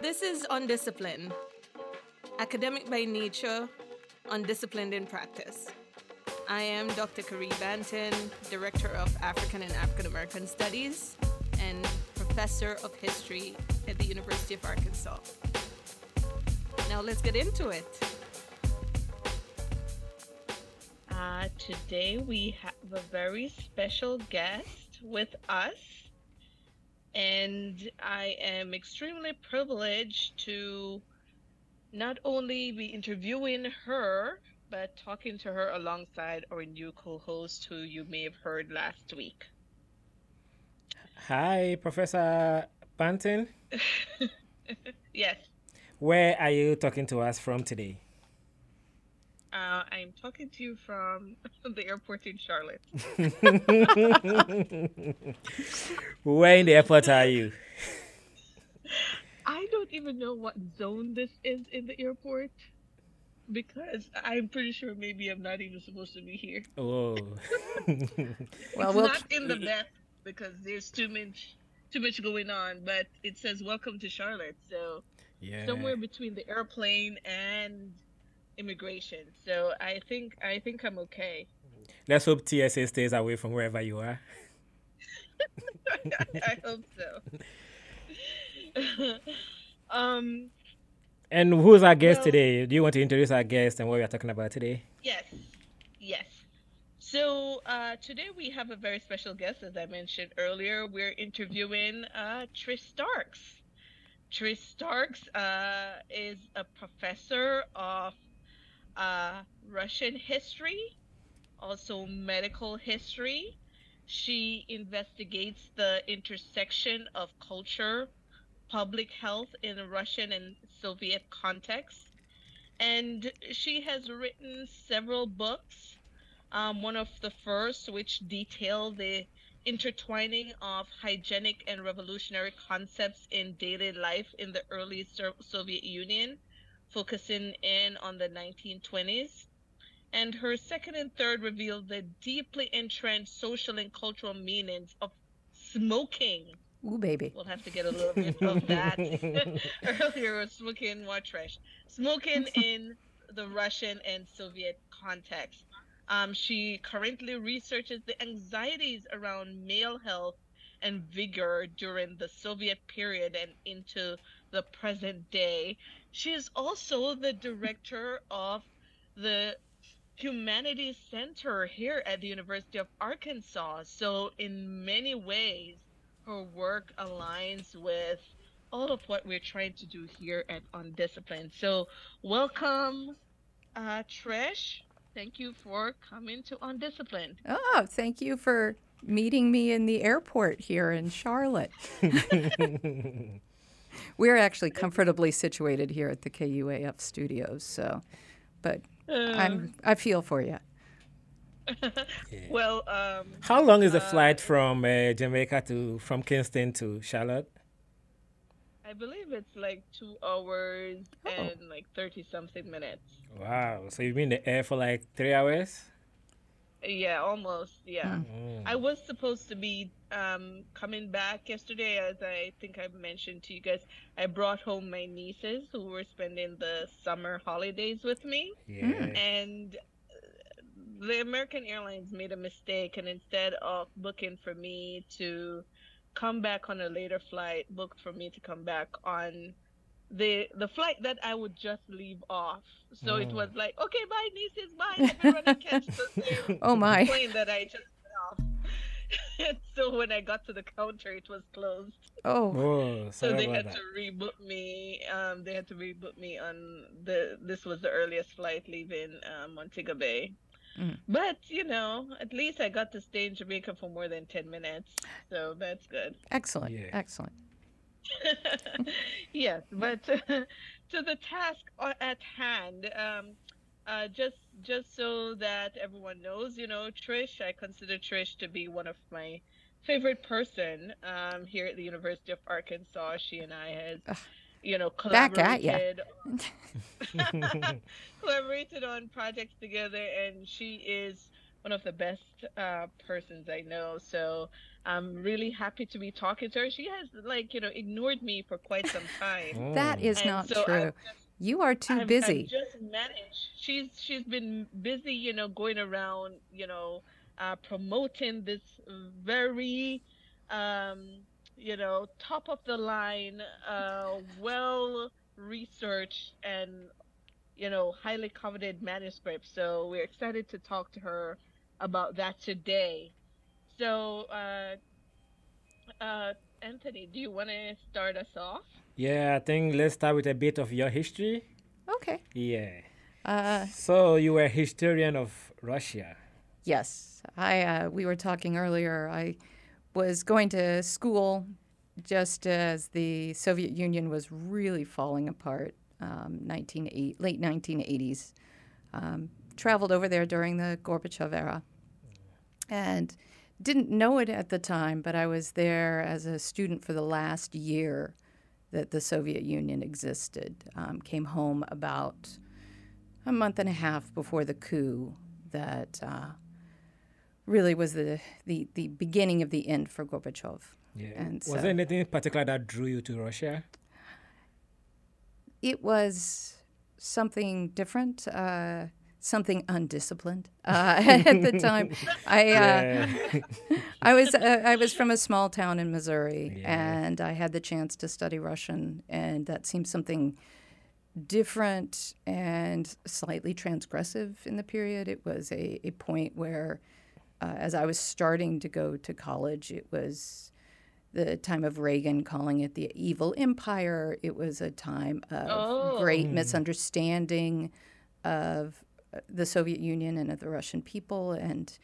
This is Undisciplined, academic by nature, undisciplined in practice. I am Dr. Caree Banton, Director of African and African American Studies and Professor of History at the University of Arkansas. Now let's get into it. Uh, today we have a very special guest with us, and I am extremely privileged to not only be interviewing her, but talking to her alongside our new co host who you may have heard last week. Hi, Professor Banton. yes. Where are you talking to us from today? Uh, I'm talking to you from the airport in Charlotte. Where in the airport are you? I don't even know what zone this is in the airport because I'm pretty sure maybe I'm not even supposed to be here. Oh. well, we'll not in the best because there's too much too much going on, but it says welcome to Charlotte. So yeah. somewhere between the airplane and immigration. So I think I think I'm okay. Let's hope TSA stays away from wherever you are. I hope so. um. And who's our guest well, today? Do you want to introduce our guest and what we are talking about today? Yes, yes. So uh, today we have a very special guest, as I mentioned earlier. We're interviewing uh, Trish Starks. Trish Starks uh, is a professor of uh, Russian history, also medical history. She investigates the intersection of culture, public health in Russian and Soviet context. And she has written several books. Um, one of the first, which detail the intertwining of hygienic and revolutionary concepts in daily life in the early Soviet Union focusing in on the 1920s. And her second and third reveal the deeply entrenched social and cultural meanings of smoking. Ooh, baby. We'll have to get a little bit of that. Earlier smoking more trash. Smoking in the Russian and Soviet context. Um, she currently researches the anxieties around male health and vigor during the Soviet period and into the present day. She is also the director of the Humanities Center here at the University of Arkansas. So, in many ways, her work aligns with all of what we're trying to do here at Undisciplined. So, welcome, uh, Trish. Thank you for coming to Undisciplined. Oh, thank you for meeting me in the airport here in Charlotte. We're actually comfortably situated here at the KUAF studios, so, but uh, I'm I feel for you. yeah. Well, um, how long is the uh, flight from uh, Jamaica to from Kingston to Charlotte? I believe it's like two hours oh. and like thirty something minutes. Wow! So you've been in the air for like three hours? Yeah, almost. Yeah, mm. I was supposed to be um, coming back yesterday, as I think I mentioned to you guys. I brought home my nieces who were spending the summer holidays with me. Yeah. And uh, the American Airlines made a mistake, and instead of booking for me to come back on a later flight, booked for me to come back on the the flight that I would just leave off. So it was like, okay, bye, nieces, bye. Everyone catch the oh my plane that I just got off. so when I got to the counter, it was closed. Oh, oh so they had that. to reboot me. Um, they had to reboot me on the. This was the earliest flight leaving uh, Montego Bay. Mm. But you know, at least I got to stay in Jamaica for more than ten minutes, so that's good. Excellent, yeah. excellent. yes, but to the task at hand, um, uh, just just so that everyone knows, you know, Trish, I consider Trish to be one of my favorite person um, here at the University of Arkansas. She and I has, you know, collaborated, on, collaborated on projects together, and she is one of the best uh, persons I know. So I'm really happy to be talking to her. She has like you know ignored me for quite some time. that is And not so true. I've you are too I've, busy. I've just managed. She's she's been busy, you know, going around, you know, uh, promoting this very, um, you know, top of the line, uh, well researched and you know highly coveted manuscript. So we're excited to talk to her about that today. So, uh, uh, Anthony, do you want to start us off? Yeah, I think let's start with a bit of your history. okay. Yeah. Uh, So you were a historian of Russia. Yes, I. Uh, we were talking earlier. I was going to school just as the Soviet Union was really falling apart. Um, 1980, late 1980s. Um, traveled over there during the Gorbachev era, and didn't know it at the time. But I was there as a student for the last year that the Soviet Union existed. Um, came home about a month and a half before the coup that uh, really was the, the, the beginning of the end for Gorbachev. Yeah. And was so- there anything in particular that drew you to Russia? It was something different, uh, something undisciplined uh, at the time. I uh. I was uh, I was from a small town in Missouri, Yeah. and I had the chance to study Russian, and that seemed something different and slightly transgressive in the period. It was a, a point where, uh, as I was starting to go to college, it was the time of Reagan calling it the evil empire. It was a time of Oh. great misunderstanding of the Soviet Union and of the Russian people. And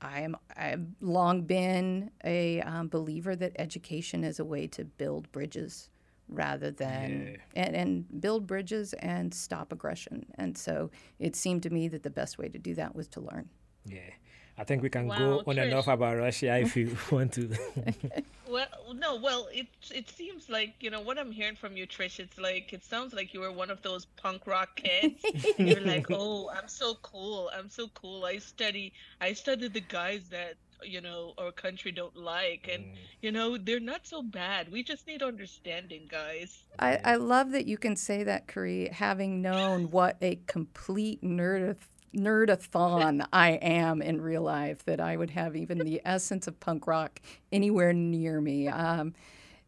I am I've long been a um, believer that education is a way to build bridges rather than and, and build bridges and stop aggression. And so it seemed to me that the best way to do that was to learn. Yeah. I think we can Wow, go on and off about Russia if you want to. Well, no, well, it it seems like you know what I'm hearing from you, Trish. It's like it sounds like you were one of those punk rock kids. You're like, oh, I'm so cool. I'm so cool. I study. I study the guys that you know our country don't like, and mm. you know they're not so bad. We just need understanding, guys. I, I love that you can say that, Caree, having known what a complete nerd nerdathon I am in real life, that I would have even the essence of punk rock anywhere near me. Um,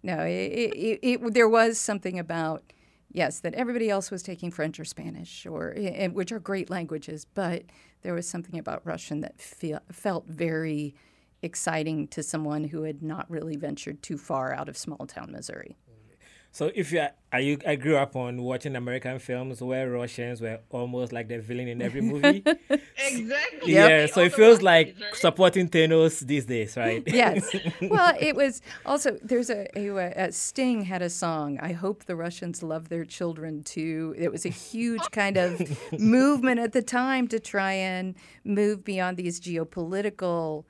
no, it, it, it, there was something about, yes, that everybody else was taking French or Spanish, or which are great languages, but there was something about Russian that feel, felt very exciting to someone who had not really ventured too far out of small town Missouri. So if you are, are you, I grew up on watching American films where Russians were almost like the villain in every movie. Exactly. yeah, so it feels like right? supporting Thanos these days, right? yes. Well, it was also there's a, a, a Sting had a song. I hope the Russians love their children too. It was a huge kind of movement at the time to try and move beyond these geopolitical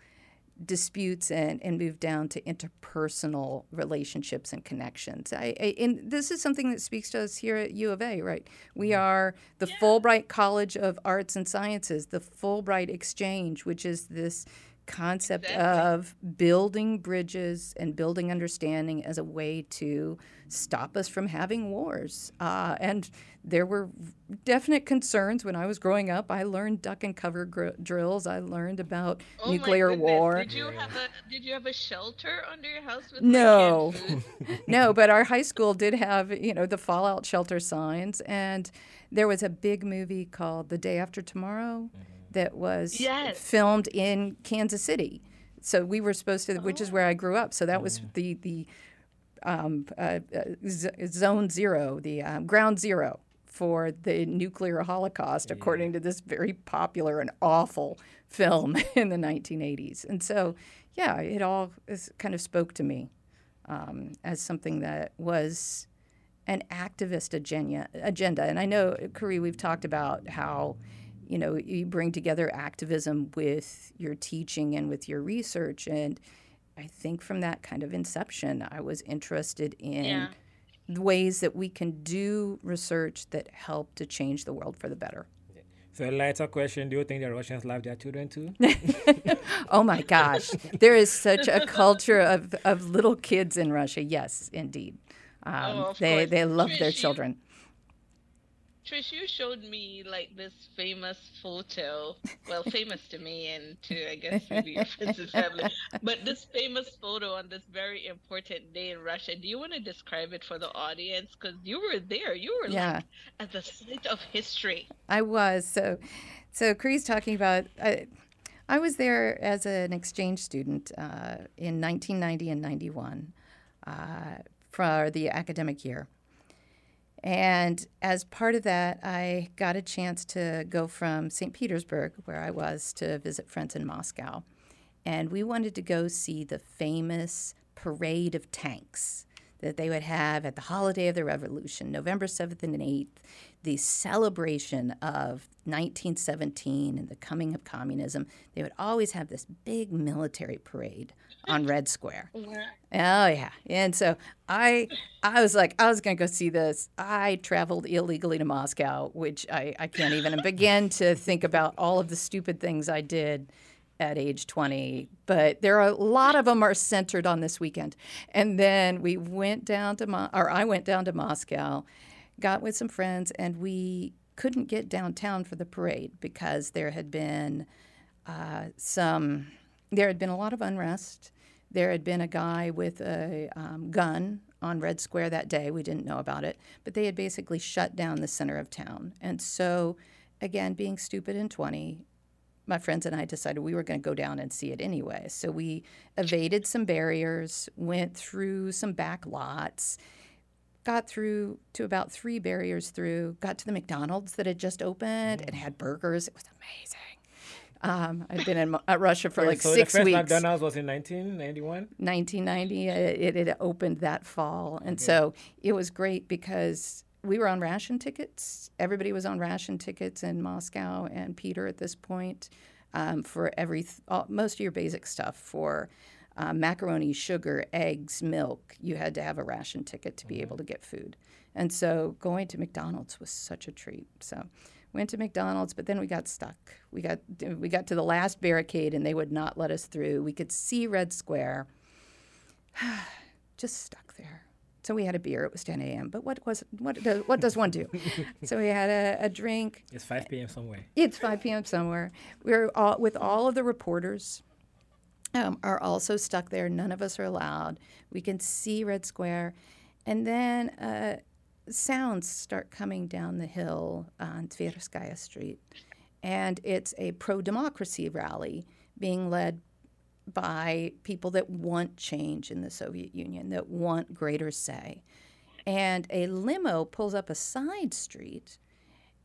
disputes and, and move down to interpersonal relationships and connections. I, I, and this is something that speaks to us here at U of A, right? We are the Fulbright College of Arts and Sciences, the Fulbright Exchange, which is this concept Exactly. of building bridges and building understanding as a way to stop us from having wars. Uh, and there were definite concerns when I was growing up. I learned duck and cover gr- drills. I learned about Oh nuclear war. Did you have a Did you have a shelter under your house with No. like, canned food? no, but our high school did have, you know, the fallout shelter signs. And there was a big movie called The Day After Tomorrow that was Yes. filmed in Kansas City. So we were supposed to, which is where I grew up. So that was the, the um, uh, uh, z- zone zero, the um, ground zero for the nuclear holocaust, according to this very popular and awful film in the 1980s. And so, yeah, it all is, kind of spoke to me um, as something that was an activist agenda. agenda. And I know, Caree, we've talked about how, you know, you bring together activism with your teaching and with your research. And I think from that kind of inception, I was interested in Yeah. Ways that we can do research that help to change the world for the better. So, a lighter question: Do you think the Russians love their children too? oh my gosh, there is such a culture of, of little kids in Russia. Yes, indeed, um, Oh, they course. they love their Trish, you- children. Trish, you showed me like this famous photo. Well, famous to me and to I guess maybe your friends and family. But this famous photo on this very important day in Russia. Do you want to describe it for the audience? Because you were there. You were Yeah. like at the site of history. I was so. So Caree's talking about. I, I was there as an exchange student uh, in 1990 and 91 uh, for the academic year. And as part of that, I got a chance to go from St. Petersburg, where I was, to visit friends in Moscow. And we wanted to go see the famous parade of tanks that they would have at the holiday of the revolution, November 7th and 8th, the celebration of 1917 and the coming of communism. They would always have this big military parade on Red Square. Oh yeah, and so I, I was like, I was gonna go see this. I traveled illegally to Moscow, which I, I can't even begin to think about all of the stupid things I did at age 20. But there are a lot of them are centered on this weekend. And then we went down to, Mo- or I went down to Moscow, got with some friends, and we couldn't get downtown for the parade because there had been uh, some, there had been a lot of unrest. There had been a guy with a um, gun on Red Square that day. We didn't know about it, but they had basically shut down the center of town. And so, again, being stupid and 20, my friends and I decided we were going to go down and see it anyway. So we evaded some barriers, went through some back lots, got through to about three barriers through, got to the McDonald's that had just opened and had burgers. It was amazing. Um, I've been in uh, Russia for like so six the first weeks. McDonald's was in 1991. 1990. It, it opened that fall, and so it was great because we were on ration tickets. Everybody was on ration tickets in Moscow and Peter at this point um, for every th- all, most of your basic stuff for. Uh, macaroni, sugar, eggs, milk. You had to have a ration ticket to be able to get food. And so going to McDonald's was such a treat. So we went to McDonald's, but then we got stuck. We got we got to the last barricade and they would not let us through. We could see Red Square. Just stuck there. So we had a beer. It was 10 a.m. But what was what does what does one do? so we had a, a drink. It's 5 p.m. somewhere. It's 5 p.m. somewhere. We were all with all of the reporters. Um, are also stuck there. None of us are allowed. We can see Red Square, and then uh, sounds start coming down the hill on Tverskaya Street, and it's a pro-democracy rally being led by people that want change in the Soviet Union, that want greater say. And a limo pulls up a side street,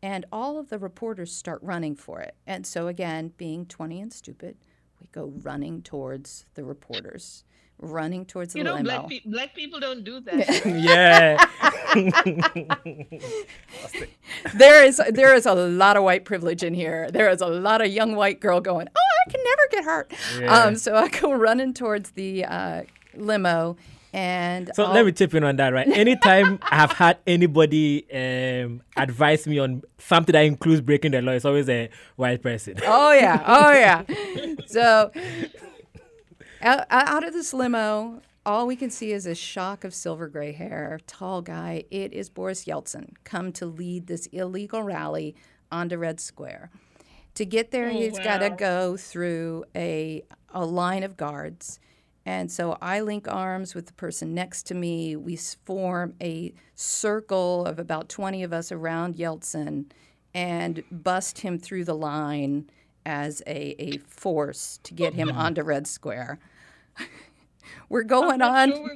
and all of the reporters start running for it. And so, again, being 20 and stupid, we go running towards the reporters, running towards the limo. You know, limo. black, pe- black people don't do that. yeah. there is there is a lot of white privilege in here. There is a lot of young white girl going, "Oh, I can never get hurt." Yeah. Um, so I go running towards the uh, limo, and So all- let me tip in on that, right? Anytime I've had anybody um, advise me on something that includes breaking the law, it's always a white person. Oh yeah, oh yeah. So out, out of this limo, all we can see is a shock of silver gray hair, tall guy. It is Boris Yeltsin come to lead this illegal rally onto Red Square. To get there, Oh, he's got to go through a a line of guards. And so I link arms with the person next to me. We form a circle of about 20 of us around Yeltsin and bust him through the line as a, a force to get him onto Red Square. We're going on. sure we're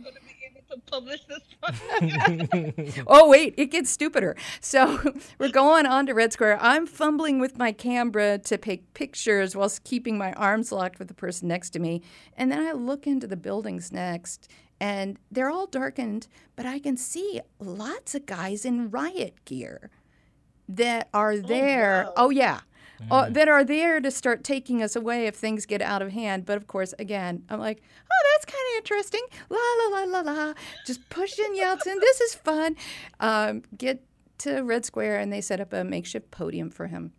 going to be able to publish this podcast. Oh, wait, it gets stupider. So we're going on to Red Square. I'm fumbling with my camera to take pictures whilst keeping my arms locked with the person next to me. And then I look into the buildings next, and they're all darkened, but I can see lots of guys in riot gear that are oh, there. wow. Oh, yeah. Oh, that are there to start taking us away if things get out of hand. But of course, again, I'm like, oh, that's kind of interesting. La la la la la. Just pushing Yeltsin. This is fun. Um, get to Red Square, and they set up a makeshift podium for him.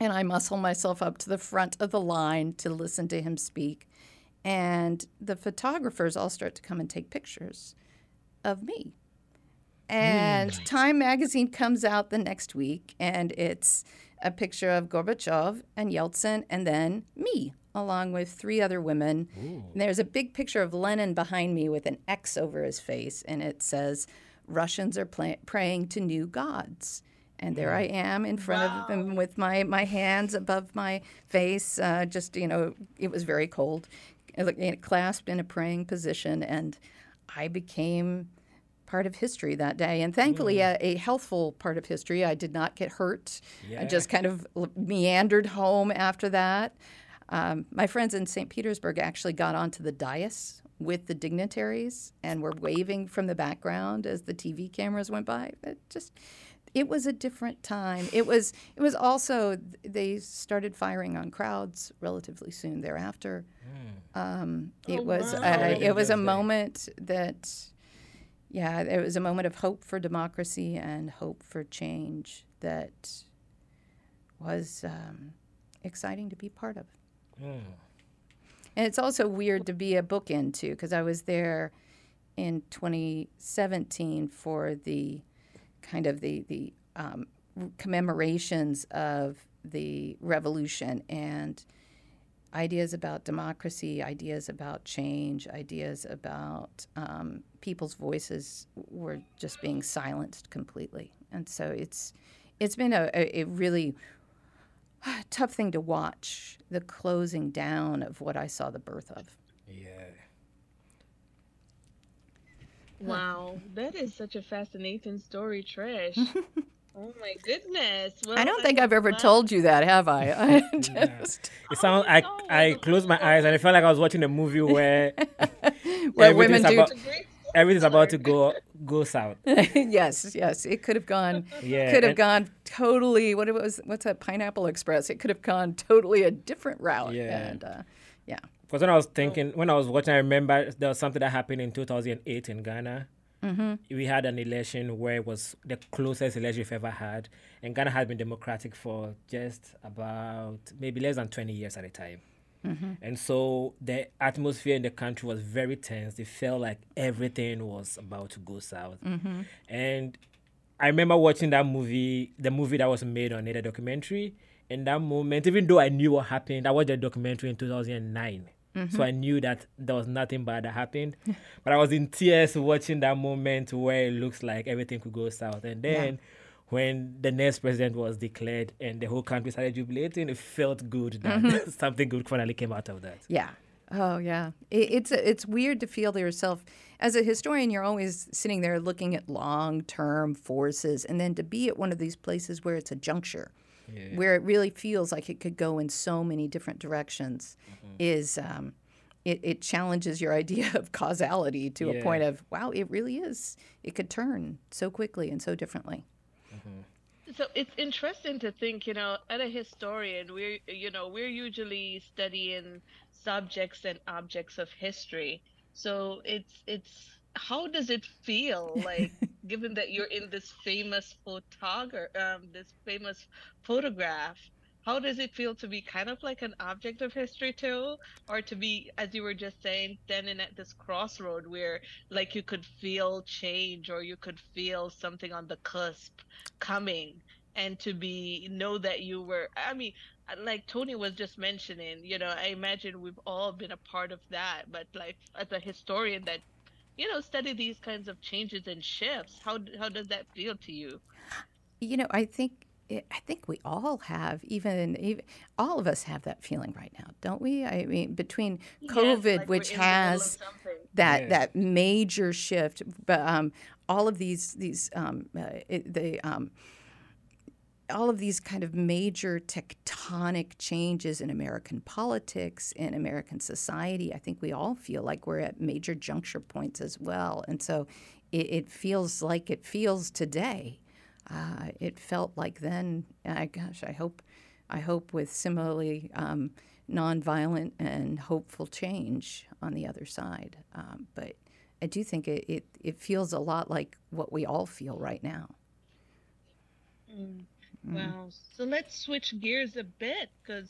And I muscle myself up to the front of the line to listen to him speak. And the photographers all start to come and take pictures of me. And Time magazine comes out the next week, and it's a picture of Gorbachev and Yeltsin, and then me, along with three other women. And there's a big picture of Lenin behind me with an X over his face, and it says, Russians are pla praying to new gods. And there I am in front of them with my, my hands above my face. Uh, just, you know, it was very cold, clasped in a praying position. And I became part of history that day. And thankfully, a, a healthful part of history. I did not get hurt. I just kind of meandered home after that. Um, my friends in St. Petersburg actually got onto the dais with the dignitaries and were waving from the background as the TV cameras went by. It just it was a different time. It was it was also they started firing on crowds relatively soon thereafter. Um, it Oh, was wow. uh, it was a Just a- moment that yeah, it was a moment of hope for democracy and hope for change that was um, exciting to be part of. And it's also weird to be a bookend too, because I was there in 2017 for the kind of the the um, commemorations of the revolution and ideas about democracy, ideas about change, ideas about um, people's voices were just being silenced completely. And so it's it's been a, a, a really tough thing to watch the closing down of what I saw the birth of. Yeah. Wow, that is such a fascinating story, Trish. oh my goodness. Well, I don't think I've ever glad- told you that, have I? I just, It sounds. I I closed my eyes and it felt like I was watching a movie where where everything's women do. about It's a great everything's about to go go south. yes, yes, it could have gone. Yeah, could have and- gone totally. What it was? What's that? Pineapple Express. It could have gone totally a different route. Yeah. And uh, yeah. Because when I was thinking, when I was watching, I remember there was something that happened in 2008 in Ghana. Mm-hmm. We had an election where it was the closest election we've ever had, and Ghana had been democratic for just about maybe less than 20 years at a time. And so the atmosphere in the country was very tense. It felt like everything was about to go south. And I remember watching that movie, the movie that was made on it, a documentary. In that moment, even though I knew what happened, I watched the documentary in 2009. So mm-hmm. I knew that there was nothing bad that happened. but I was in tears watching that moment where it looks like everything could go south. And then when the next president was declared and the whole country started jubilating, it felt good that mm-hmm. something good finally came out of that. Yeah. Oh yeah. It, it's it's weird to feel to yourself as a historian. You're always sitting there looking at long term forces, and then to be at one of these places where it's a juncture, where it really feels like it could go in so many different directions, is. Um, it, it challenges your idea of causality to a point of wow it really is. It could turn so quickly and so differently. So it's interesting to think, you know, as a historian, we're, you know, we're usually studying subjects and objects of history. So it's, it's, how does it feel like, given that you're in this famous photograph, um, this famous photograph? How does it feel to be kind of like an object of history too, or to be, as you were just saying, standing at this crossroad where, like, you could feel change or you could feel something on the cusp coming and to be know that you were i mean like tony was just mentioning you know i imagine we've all been a part of that but like as a historian that you know study these kinds of changes and shifts how how does that feel to you You know, I think I think we all have, even, even all of us have that feeling right now, don't we? I mean, between Yes, COVID, like which in the middle of has that Yes. that major shift, but um, all of these these um, uh, the um, all of these kind of major tectonic changes in American politics in American society, I think we all feel like we're at major juncture points as well, and so it, it feels like it feels today. Uh, it felt like then. Gosh, I hope, I hope with similarly um, nonviolent and hopeful change on the other side. Um, but I do think it, it it feels a lot like what we all feel right now. Wow. So let's switch gears a bit because,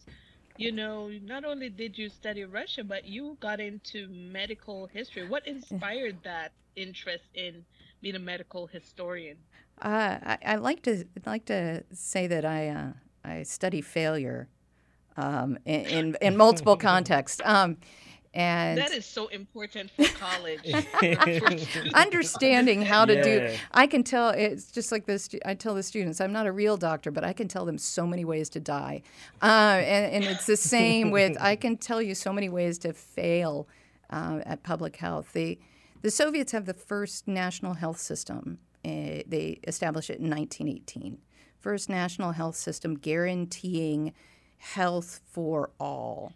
you know, not only did you study Russia, but you got into medical history. What inspired that interest in being a medical historian? Uh, I, I like to like to say that I uh, I study failure um, in, in, in multiple contexts. Um, and that is so important for college. Understanding how to yeah. do, I can tell it's just like this. I tell the students, I'm not a real doctor, but I can tell them so many ways to die, uh, and, and, it's the same with I can tell you so many ways to fail uh, at public health. The the Soviets have the first national health system. Uh, they established it in 1918. First national health system guaranteeing health for all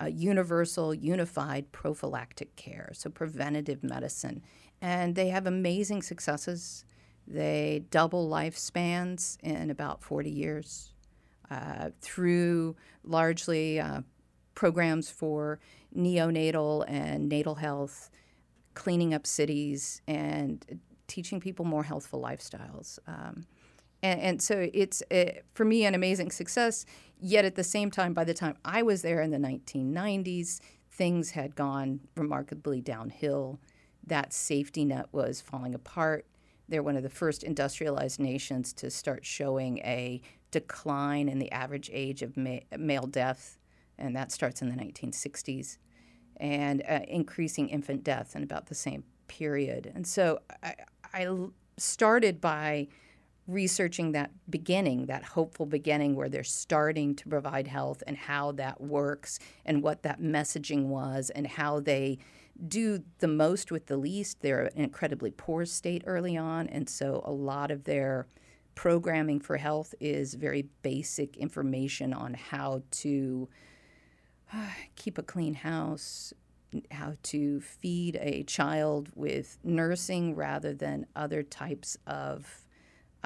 uh, universal, unified prophylactic care, so preventative medicine. And they have amazing successes. They double lifespans in about 40 years uh, through largely uh, programs for neonatal and natal health, cleaning up cities, and teaching people more healthful lifestyles. Um, and, and, so it's, uh, for me, an amazing success. Yet at the same time, by the time I was there in the 1990s, things had gone remarkably downhill. That safety net was falling apart. They're one of the first industrialized nations to start showing a decline in the average age of ma- male death, and that starts in the 1960s, and uh, increasing infant death in about the same period. And so I, I started by researching that beginning, that hopeful beginning where they're starting to provide health and how that works and what that messaging was and how they do the most with the least. They're an incredibly poor state early on, and so a lot of their programming for health is very basic information on how to uh, keep a clean house, how to feed a child with nursing rather than other types of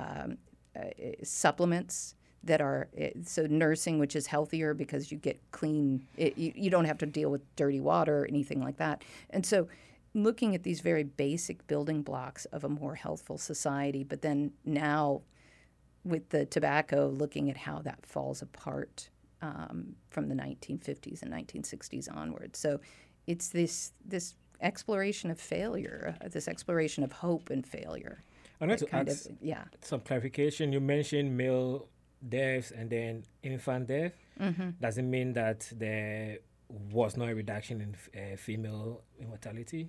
um, uh, supplements that are so nursing, which is healthier because you get clean. It, you, you don't have to deal with dirty water or anything like that. And so, looking at these very basic building blocks of a more healthful society, but then now with the tobacco, looking at how that falls apart um, from the 1950s and 1960s onward. So, it's this this exploration of failure, uh, this exploration of hope and failure. I want to ask of, yeah. some clarification. You mentioned male deaths and then infant death. Mm-hmm. Does it mean that there was no reduction in uh, female mortality?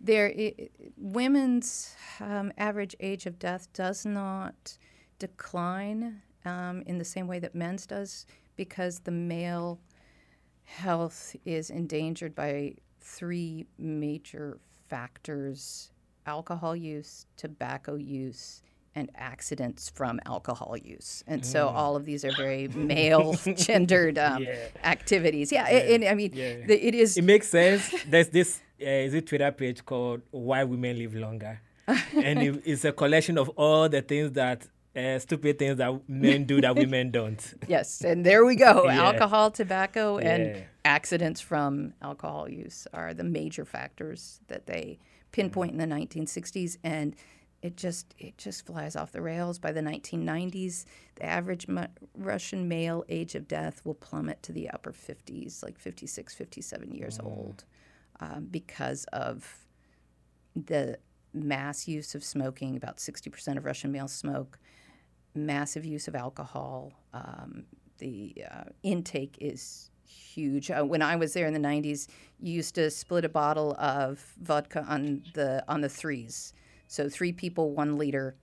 There, it, women's um, average age of death does not decline um, in the same way that men's does because the male health is endangered by three major factors alcohol use, tobacco use, and accidents from alcohol use. And mm. so all of these are very male gendered um, yeah. activities. Yeah, yeah. And, I mean, yeah. the, it is. It makes sense. There's this, uh, is it Twitter page called Why Women Live Longer? and it, it's a collection of all the things that uh, stupid things that men do that women don't. Yes, and there we go. Yeah. Alcohol, tobacco, and yeah. accidents from alcohol use are the major factors that they pinpoint in the 1960s, and it just it just flies off the rails. By the 1990s, the average mu- Russian male age of death will plummet to the upper 50s, like 56, 57 years mm. old, um, because of the mass use of smoking. About 60% of Russian males smoke. Massive use of alcohol. Um, the uh, intake is huge. Uh, when I was there in the 90s, you used to split a bottle of vodka on the on the threes. So three people, one liter,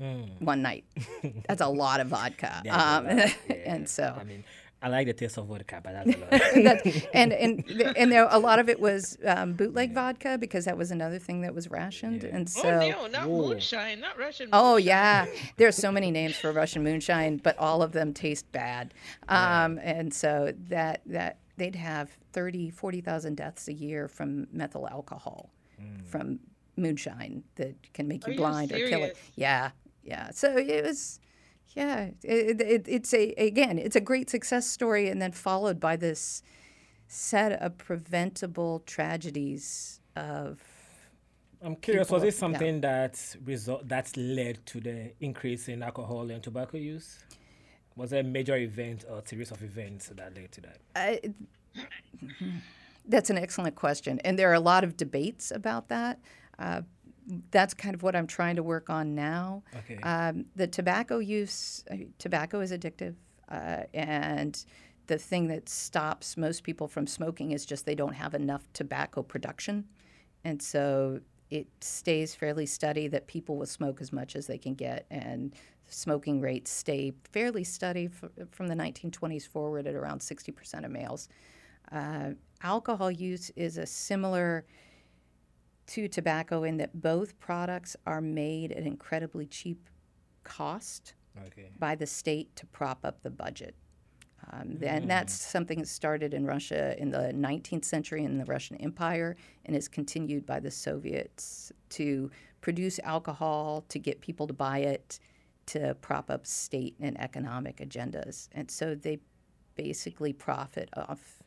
mm. one night. That's a lot of vodka. Um, yeah. and so, I mean, I like the taste of vodka, but that's a lot. that's, and and and there, a lot of it was um, bootleg yeah. vodka because that was another thing that was rationed. Yeah. And oh, so, oh no, not Whoa. moonshine, not Russian. Oh moonshine. yeah, there's so many names for Russian moonshine, but all of them taste bad. Um, yeah. And so that that they'd have 30, 40,000 deaths a year from methyl alcohol, mm. from moonshine that can make you blind you or kill it. Yeah, yeah. So it was yeah, it, it, it's a again, it's a great success story, and then followed by this set of preventable tragedies of I'm curious. was people- it something that result that's led to the increase in alcohol and tobacco use? Was there a major event or series of events that led to that? I, that's an excellent question, and there are a lot of debates about that. Uh, that's kind of what I'm trying to work on now. Okay. Um, the tobacco use, uh, tobacco is addictive, uh, and the thing that stops most people from smoking is just they don't have enough tobacco production, and so it stays fairly steady that people will smoke as much as they can get, and smoking rates stay fairly steady f- from the 1920s forward at around 60% of males. Uh, alcohol use is a similar to tobacco in that both products are made at incredibly cheap cost Okay. by the state to prop up the budget. Um, And that's something that started in Russia in the 19th century in the Russian Empire and is continued by the Soviets to produce alcohol, to get people to buy it, to prop up state and economic agendas. And so they basically profit off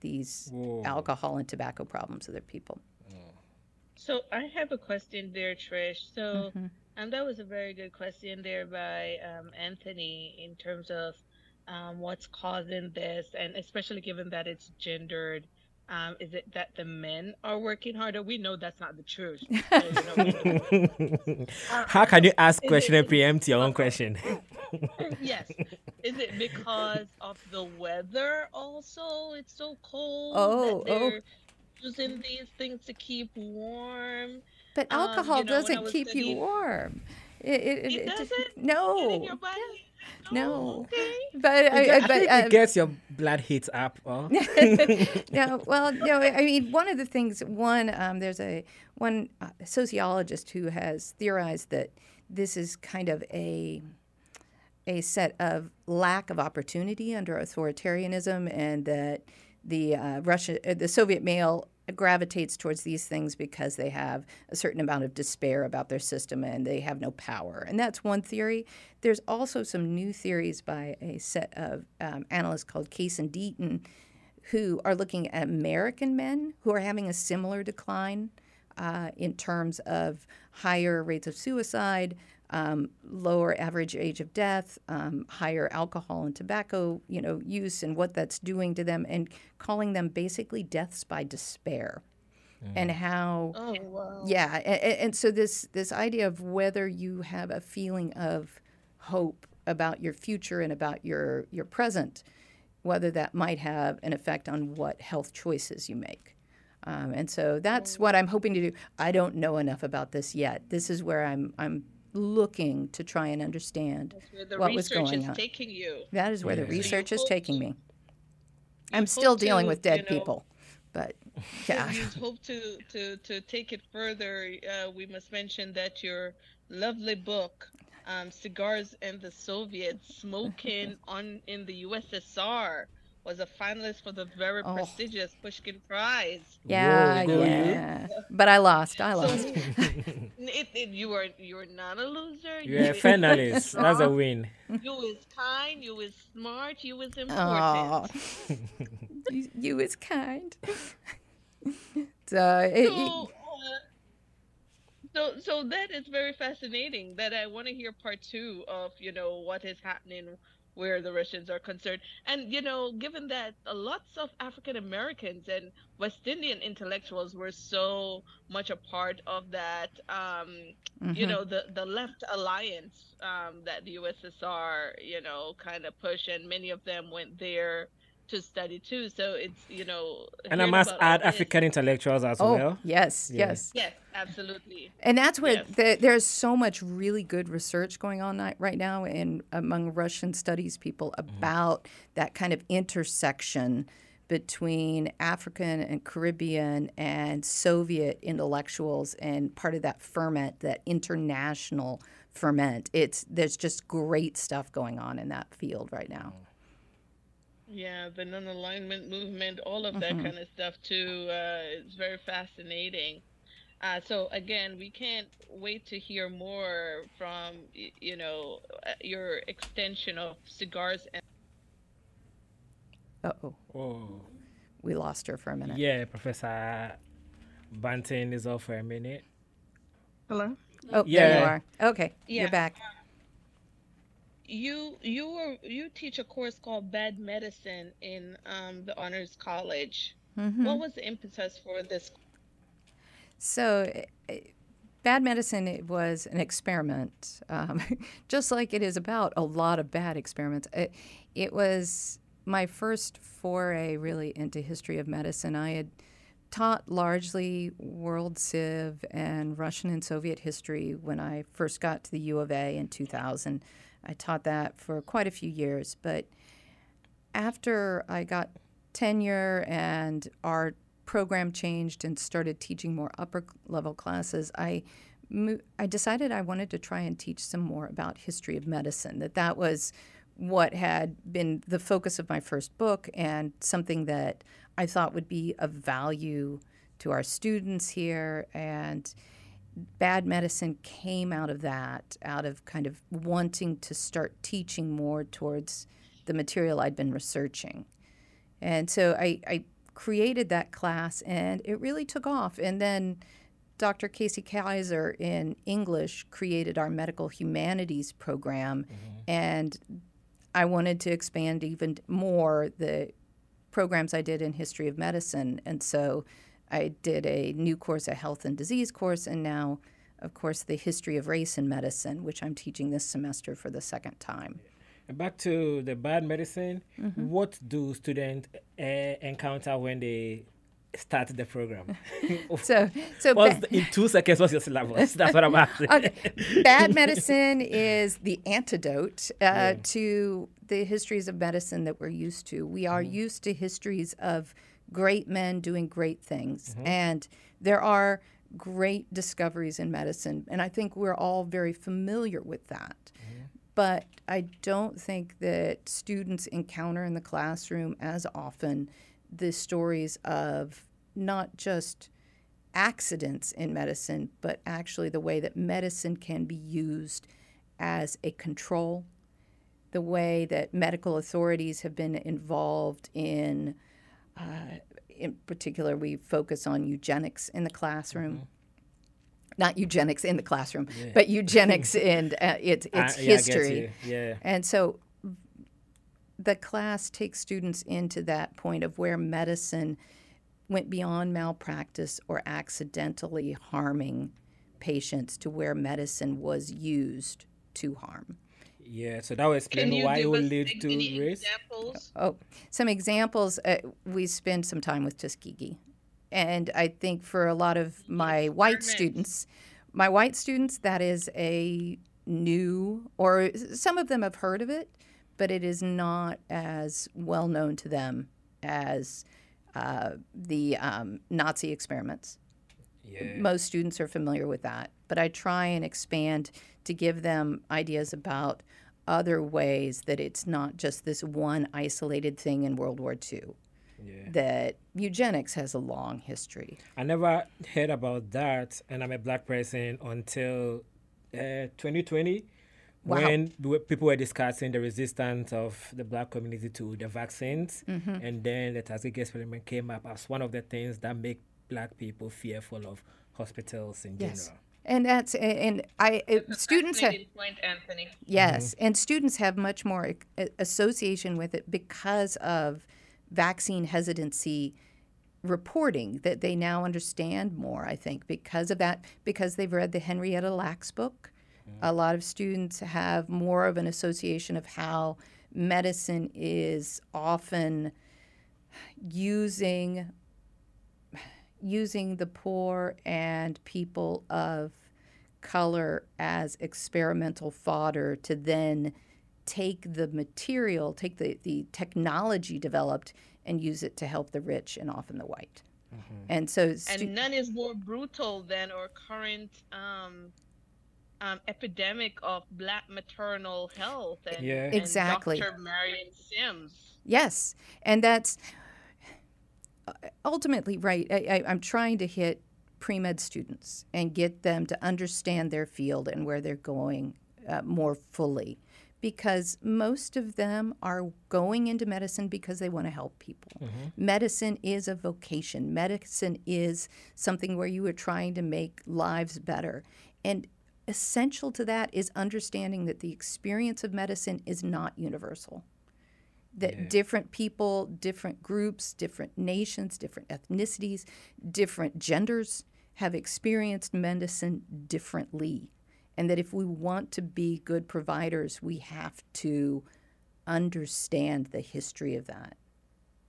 these Whoa. alcohol and tobacco problems of their people. So I have a question there, Trish. So, um, that was a very good question there by um, Anthony in terms of um, what's causing this, and especially given that it's gendered. Um, is it that the men are working harder? We know that's not the truth. So, you know, How can you ask question and preempt your own question? yes. Is it because of the weather also? It's so cold Oh, that oh. They're using these things to keep warm. But Um, alcohol you know, doesn't was keep you warm. It, it, It it doesn't? No. your? No. Oh, okay. But I, I, I, but think um, it gets your blood heat up. Oh. no, well, no. I mean, one of the things, one, um, there's a one uh, sociologist who has theorized that this is kind of a a set of lack of opportunity under authoritarianism, and that the uh, Russia, uh, the Soviet male gravitates towards these things because they have a certain amount of despair about their system and they have no power. And that's one theory. There's also some new theories by a set of um, analysts called Case and Deaton who are looking at American men who are having a similar decline uh, in terms of higher rates of suicide, um, lower average age of death, um, higher alcohol and tobacco, you know, use and what that's doing to them, and calling them basically deaths by despair, and how Oh wow. yeah, and, and so this this idea of whether you have a feeling of hope about your future and about your your present, whether that might have an effect on what health choices you make. Um, and so that's what I'm hoping to do. I don't know enough about this yet. This is where I'm I'm looking to try and understand what was going on. taking you. That is where the Yeah. So research is hope taking me. I'm still dealing to, with dead you know, people, but So yeah. you hope to, to, to take it further. Uh, we must mention that your lovely book, um, "Cigarettes and the Soviets: Smoking on in the USSR," was a finalist for the very Oh. prestigious Pushkin Prize. Yeah, go you. yeah. But I lost. I So lost. it, it, you are you are not a loser. You're a finalist. That's a win. You is kind. You is smart. You is important. Aw. you, you is kind. so, it, so, uh, so so that is very fascinating that i want to hear part two of you know what is happening where the russians are concerned and you know given that lots of african americans and west indian intellectuals were so much a part of that um you Mhm. know the the left alliance um that the ussr you know kind of push and many of them went there to study too so it's you know And I must about all add this- African intellectuals as oh, well. yes, Yeah. yes. Yes, absolutely. And that's where Yes. the, there's so much really good research going on right now in among Russian studies people mm-hmm. about that kind of intersection between African and Caribbean and Soviet intellectuals and part of that ferment, that international ferment. It's there's just great stuff going on in that field right now. Mm. Yeah, the non-alignment movement, all of that kind of stuff too. Uh, it's very fascinating. Uh, so again, we can't wait to hear more from you know uh, your extension of cigars and Uh oh, Oh. we lost her for a minute. Yeah, Professor Banton is off for a minute. Hello. Oh, there Yeah. you are. Okay, Yeah. you're back. You you were you teach a course called Bad Medicine in um, the Honors College. Mm-hmm. What was the impetus for this? So, uh, bad medicine it was an experiment, um, just like it is about a lot of bad experiments. It, it was my first foray really into history of medicine. I had taught largely world civ and Russian and Soviet history when I first got to the U of A in 2000. I taught that for quite a few years, but after I got tenure and our program changed and started teaching more upper level classes, I I decided I wanted to try and teach some more about history of medicine. That that was what had been the focus of my first book and something that I thought would be of value to our students here and bad medicine came out of that, out of kind of wanting to start teaching more towards the material I'd been researching. And so I, I created that class and it really took off. And then Dr. Casey Kayser in English created our medical humanities program. Mm-hmm. And I wanted to expand even more the programs I did in history of medicine. And so I did a new course, a health and disease course, and now, of course, the history of race in medicine, which I'm teaching this semester for the second time. And back to the bad medicine. Mm-hmm. What do students uh, encounter when they start the program? So, so ba- the- in two seconds, what's your syllabus? That's what I'm asking. okay. Bad medicine is the antidote uh, to the histories of medicine that we're used to. We are used to histories of great men doing great things, mm-hmm. and there are great discoveries in medicine, and I think we're all very familiar with that. Mm-hmm. But I don't think that students encounter in the classroom as often the stories of not just accidents in medicine, but actually the way that medicine can be used as a control, the way that medical authorities have been involved in, uh, in particular, we focus on eugenics in the classroom. Not eugenics in the classroom, but eugenics in uh, its, its yeah, I history. you. Yeah. And so the class takes students into that point of where medicine went beyond malpractice or accidentally harming patients to where medicine was used to harm. Yeah, so that will explain why it give will lead to race. examples? Oh, some examples. Uh, we spend some time with Tuskegee. And I think for a lot of my white experiments. students, my white students, that is a new, or some of them have heard of it, but it is not as well known to them as uh, the um, Nazi experiments. Yeah. Most students are familiar with that, but I try and expand to give them ideas about other ways that it's not just this one isolated thing in World War II. Yeah. That eugenics has a long history. I never heard about that, and I'm a black person until uh, 2020, Wow. when people were discussing the resistance of the black community to the vaccines, and then the Tuskegee experiment came up as one of the things that make black people fearful of hospitals in Yes. general. And that's and I students have point, Anthony. Yes, mm-hmm. and students have much more association with it because of vaccine hesitancy reporting that they now understand more, I think, because of that, because they've read the Henrietta Lacks book. Mm-hmm. A lot of students have more of an association of how medicine is often using using the poor and people of color as experimental fodder to then take the material, take the, the technology developed and use it to help the rich and often the white. And so, stu- And none is more brutal than our current um, um, epidemic of black maternal health. And, Yeah. and Exactly. Dr. Marion Sims. yes, and that's ultimately right. I, I, I'm trying to hit pre med students and get them to understand their field and where they're going uh, more fully. Because most of them are going into medicine because they want to help people. Medicine is a vocation. Medicine is something where you are trying to make lives better. And essential to that is understanding that the experience of medicine is not universal. That yeah. different people, different groups, different nations, different ethnicities, different genders have experienced medicine differently. And that if we want to be good providers, we have to understand the history of that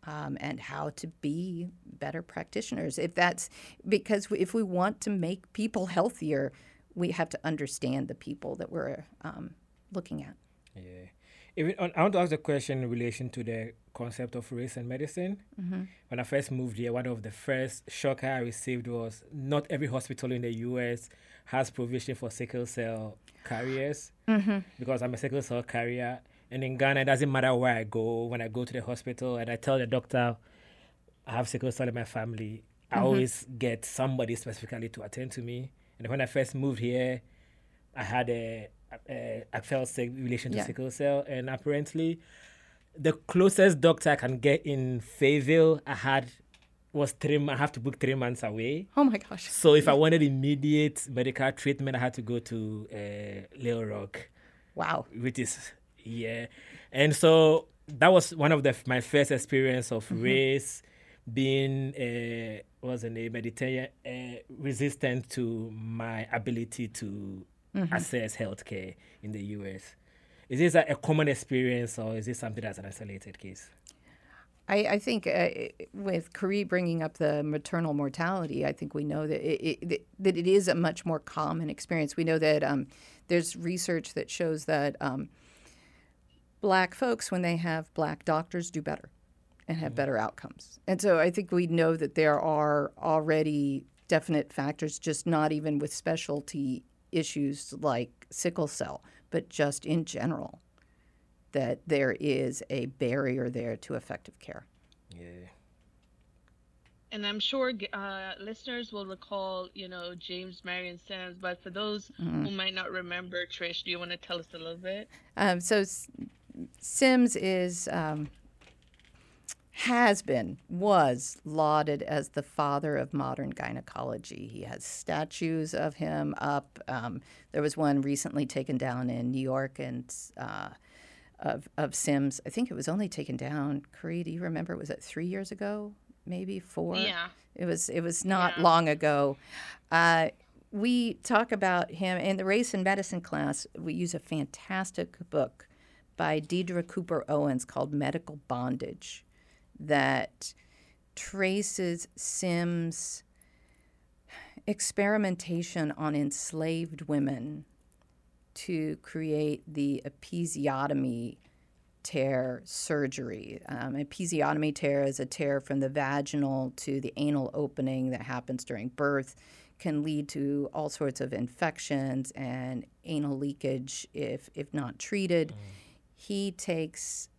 um, and how to be better practitioners. If that's because if we want to make people healthier, we have to understand the people that we're um, looking at. Yeah. Even, I want to ask a question in relation to the concept of race and medicine. Mm-hmm. When I first moved here, one of the first shock I received was not every hospital in the U.S. has provision for sickle cell carriers mm-hmm. because I'm a sickle cell carrier. And in Ghana, it doesn't matter where I go. When I go to the hospital and I tell the doctor I have sickle cell in my family, mm-hmm. I always get somebody specifically to attend to me. And when I first moved here, I had a, I felt sick relation to yeah. sickle cell, and apparently, the closest doctor I can get in Fayetteville, I had was three. I have to book three months away. Oh my gosh! So if I wanted immediate medical treatment, I had to go to uh, Little Rock. Wow. Which is yeah, and so that was one of the my first experience of mm-hmm. race being uh, was a Mediterranean uh, resistant to my ability to mm-hmm. access healthcare in the U.S. Is this a, a, common experience, or is this something that's an isolated case? I, I think uh, with Caree bringing up the maternal mortality, I think we know that it, it, that it is a much more common experience. We know that um, there's research that shows that um, black folks, when they have black doctors, do better and have better outcomes. And so I think we know that there are already definite factors, just not even with specialty issues like sickle cell, but just in general, that there is a barrier there to effective care. Yeah. And I'm sure uh, listeners will recall, you know, James Marion Sims. But for those mm-hmm. who might not remember, Trish, do you want to tell us a little bit? Um, so Sims is um, has been, was lauded as the father of modern gynecology. He has statues of him up. Um, there was one recently taken down in New York and uh, of, of Sims. I think it was only taken down. Caree, do you remember? Was it three years ago? Maybe four. Yeah. It was. It was not yeah. long ago. Uh, we talk about him in the race and medicine class. We use a fantastic book by Deirdre Cooper Owens called Medical Bondage that traces Sims' experimentation on enslaved women to create the episiotomy tear surgery. Um, episiotomy tear is a tear from the vaginal to the anal opening that happens during birth, can lead to all sorts of infections and anal leakage if, if not treated. Mm. He takes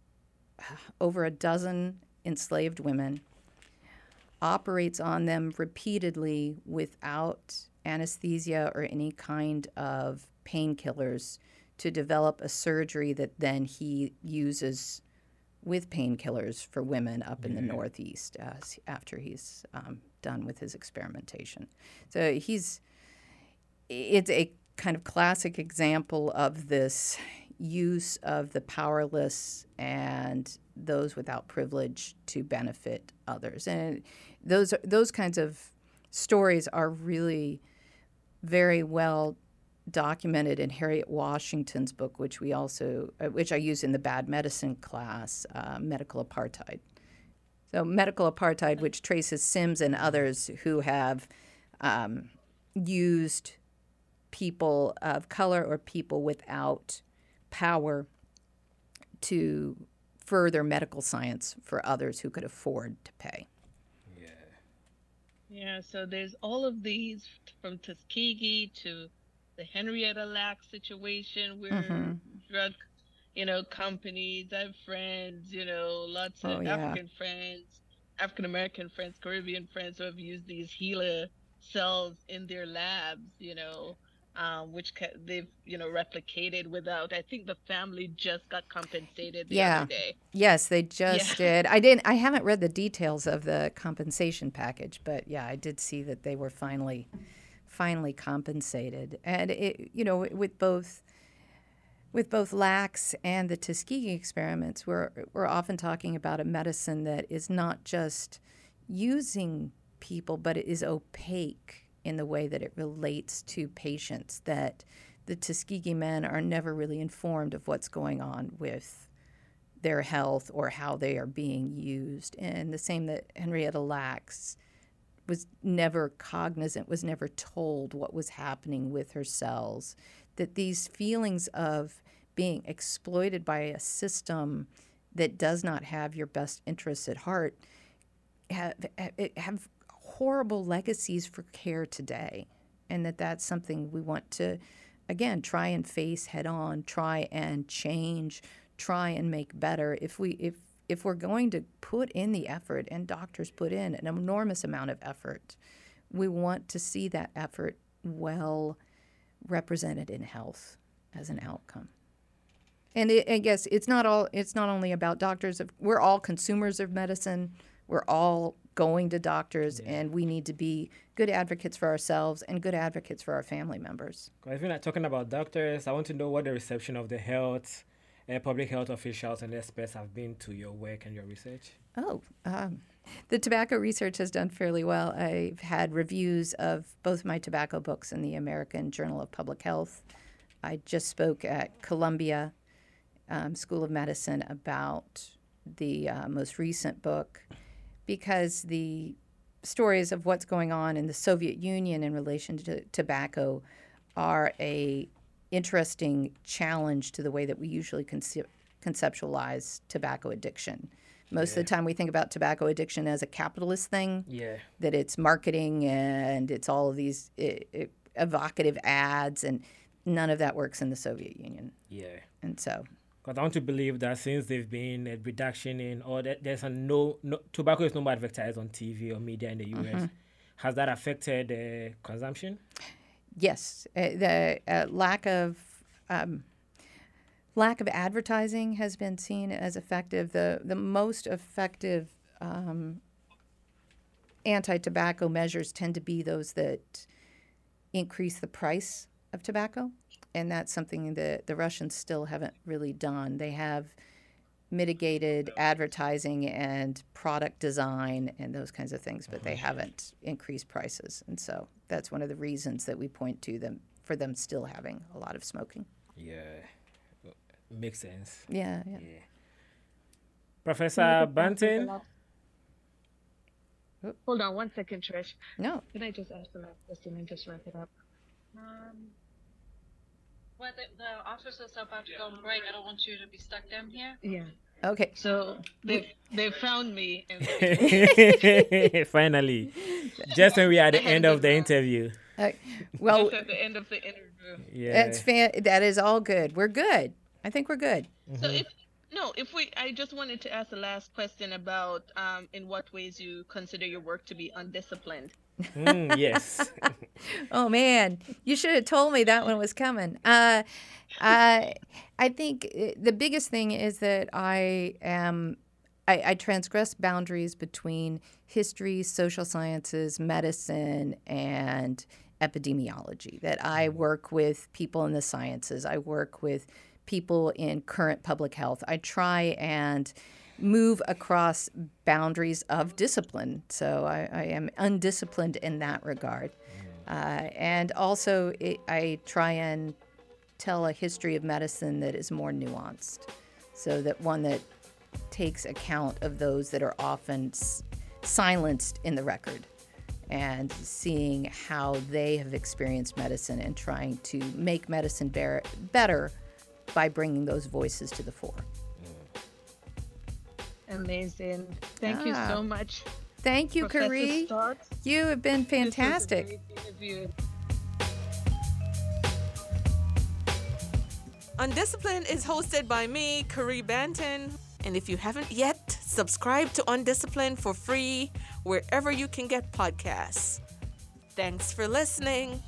over a dozen enslaved women, operates on them repeatedly without anesthesia or any kind of painkillers to develop a surgery that then he uses with painkillers for women up in the Northeast uh, after he's um, done with his experimentation. So he's, it's a kind of classic example of this use of the powerless and those without privilege to benefit others. And those those kinds of stories are really very well documented in Harriet Washington's book, which we also uh, which I use in the bad medicine class, uh, Medical Apartheid. So medical apartheid, which traces Sims and others who have um, used people of color or people without power to further medical science for others who could afford to pay. Yeah. Yeah, so there's all of these from Tuskegee to the Henrietta Lacks situation where mm-hmm. drug, you know, companies, I have friends, you know, lots of oh, yeah. African friends, African American friends, Caribbean friends who have used these HeLa cells in their labs, you know, um, which ca- they've you know replicated without. I think the family just got compensated the yeah. other day. Yes, they just yeah. did. I didn't. I haven't read the details of the compensation package, but yeah, I did see that they were finally finally compensated. And it, you know, with both with both Lacks and the Tuskegee experiments, we're we're often talking about a medicine that is not just using people, but it is opaque in the way that it relates to patients. That the Tuskegee men are never really informed of what's going on with their health or how they are being used. And the same that Henrietta Lacks was never cognizant, was never told what was happening with her cells. That these feelings of being exploited by a system that does not have your best interests at heart have, have horrible legacies for care today. And that that's something we want to, again, try and face head on, try and change, try and make better. If we, if if we're going to put in the effort, and doctors put in an enormous amount of effort, we want to see that effort well represented in health as an outcome. And it, I guess it's not all. It's not only about doctors. We're all consumers of medicine. We're all going to doctors, yeah. and we need to be good advocates for ourselves and good advocates for our family members. If you're not talking about doctors, I want to know what the reception of the health uh, public health officials and experts have been to your work and your research? Oh, um, the tobacco research has done fairly well. I've had reviews of both my tobacco books in the American Journal of Public Health. I just spoke at Columbia um, School of Medicine about the uh, most recent book because the stories of what's going on in the Soviet Union in relation to tobacco are a interesting challenge to the way that we usually conce- conceptualize tobacco addiction. Most yeah. of the time, we think about tobacco addiction as a capitalist thing. Yeah. That it's marketing and it's all of these it, it, evocative ads, and none of that works in the Soviet Union. Yeah. And so. Because I want to believe that since there's been a reduction in, or that there's a no, no tobacco is no more advertised on TV or media in the US, mm-hmm. has that affected uh, consumption? Yes, uh, the uh, lack of um, lack of advertising has been seen as effective. The the most effective um, anti-tobacco measures tend to be those that increase the price of tobacco, and that's something that the Russians still haven't really done. They have mitigated advertising and product design and those kinds of things, but they haven't increased prices. And so that's one of the reasons that we point to them for them still having a lot of smoking. Yeah, makes sense. Yeah, yeah. yeah. Professor Banton? Hold on one second, Trish. No. Can I just ask the last question and just wrap it up? Um, well, the, the officers are about to go on break. I don't want you to be stuck down here. Yeah. Okay. So they they found me. Finally, just when we are at the end of the interview. Uh, well, just at the end of the interview. Yeah. That's fan. That is all good. We're good. I think we're good. Mm-hmm. So if no, if we, I just wanted to ask the last question about um, in what ways you consider your work to be undisciplined. Mm, yes. oh man, you should have told me that one was coming. Uh, uh, I think uh, the biggest thing is that I am. I, I transgress boundaries between history, social sciences, medicine, and epidemiology. That I mm. work with people in the sciences. I work with people in current public health. I try and move across boundaries of discipline. So I, I am undisciplined in that regard. Uh, and also, it, I try and tell a history of medicine that is more nuanced. So that one that takes account of those that are often s- silenced in the record and seeing how they have experienced medicine and trying to make medicine bear, better by bringing those voices to the fore. Amazing. Thank ah. you so much. Thank you, Caree. You have been fantastic. Undisciplined is hosted by me, Caree Banton. And if you haven't yet, subscribe to Undisciplined for free wherever you can get podcasts. Thanks for listening.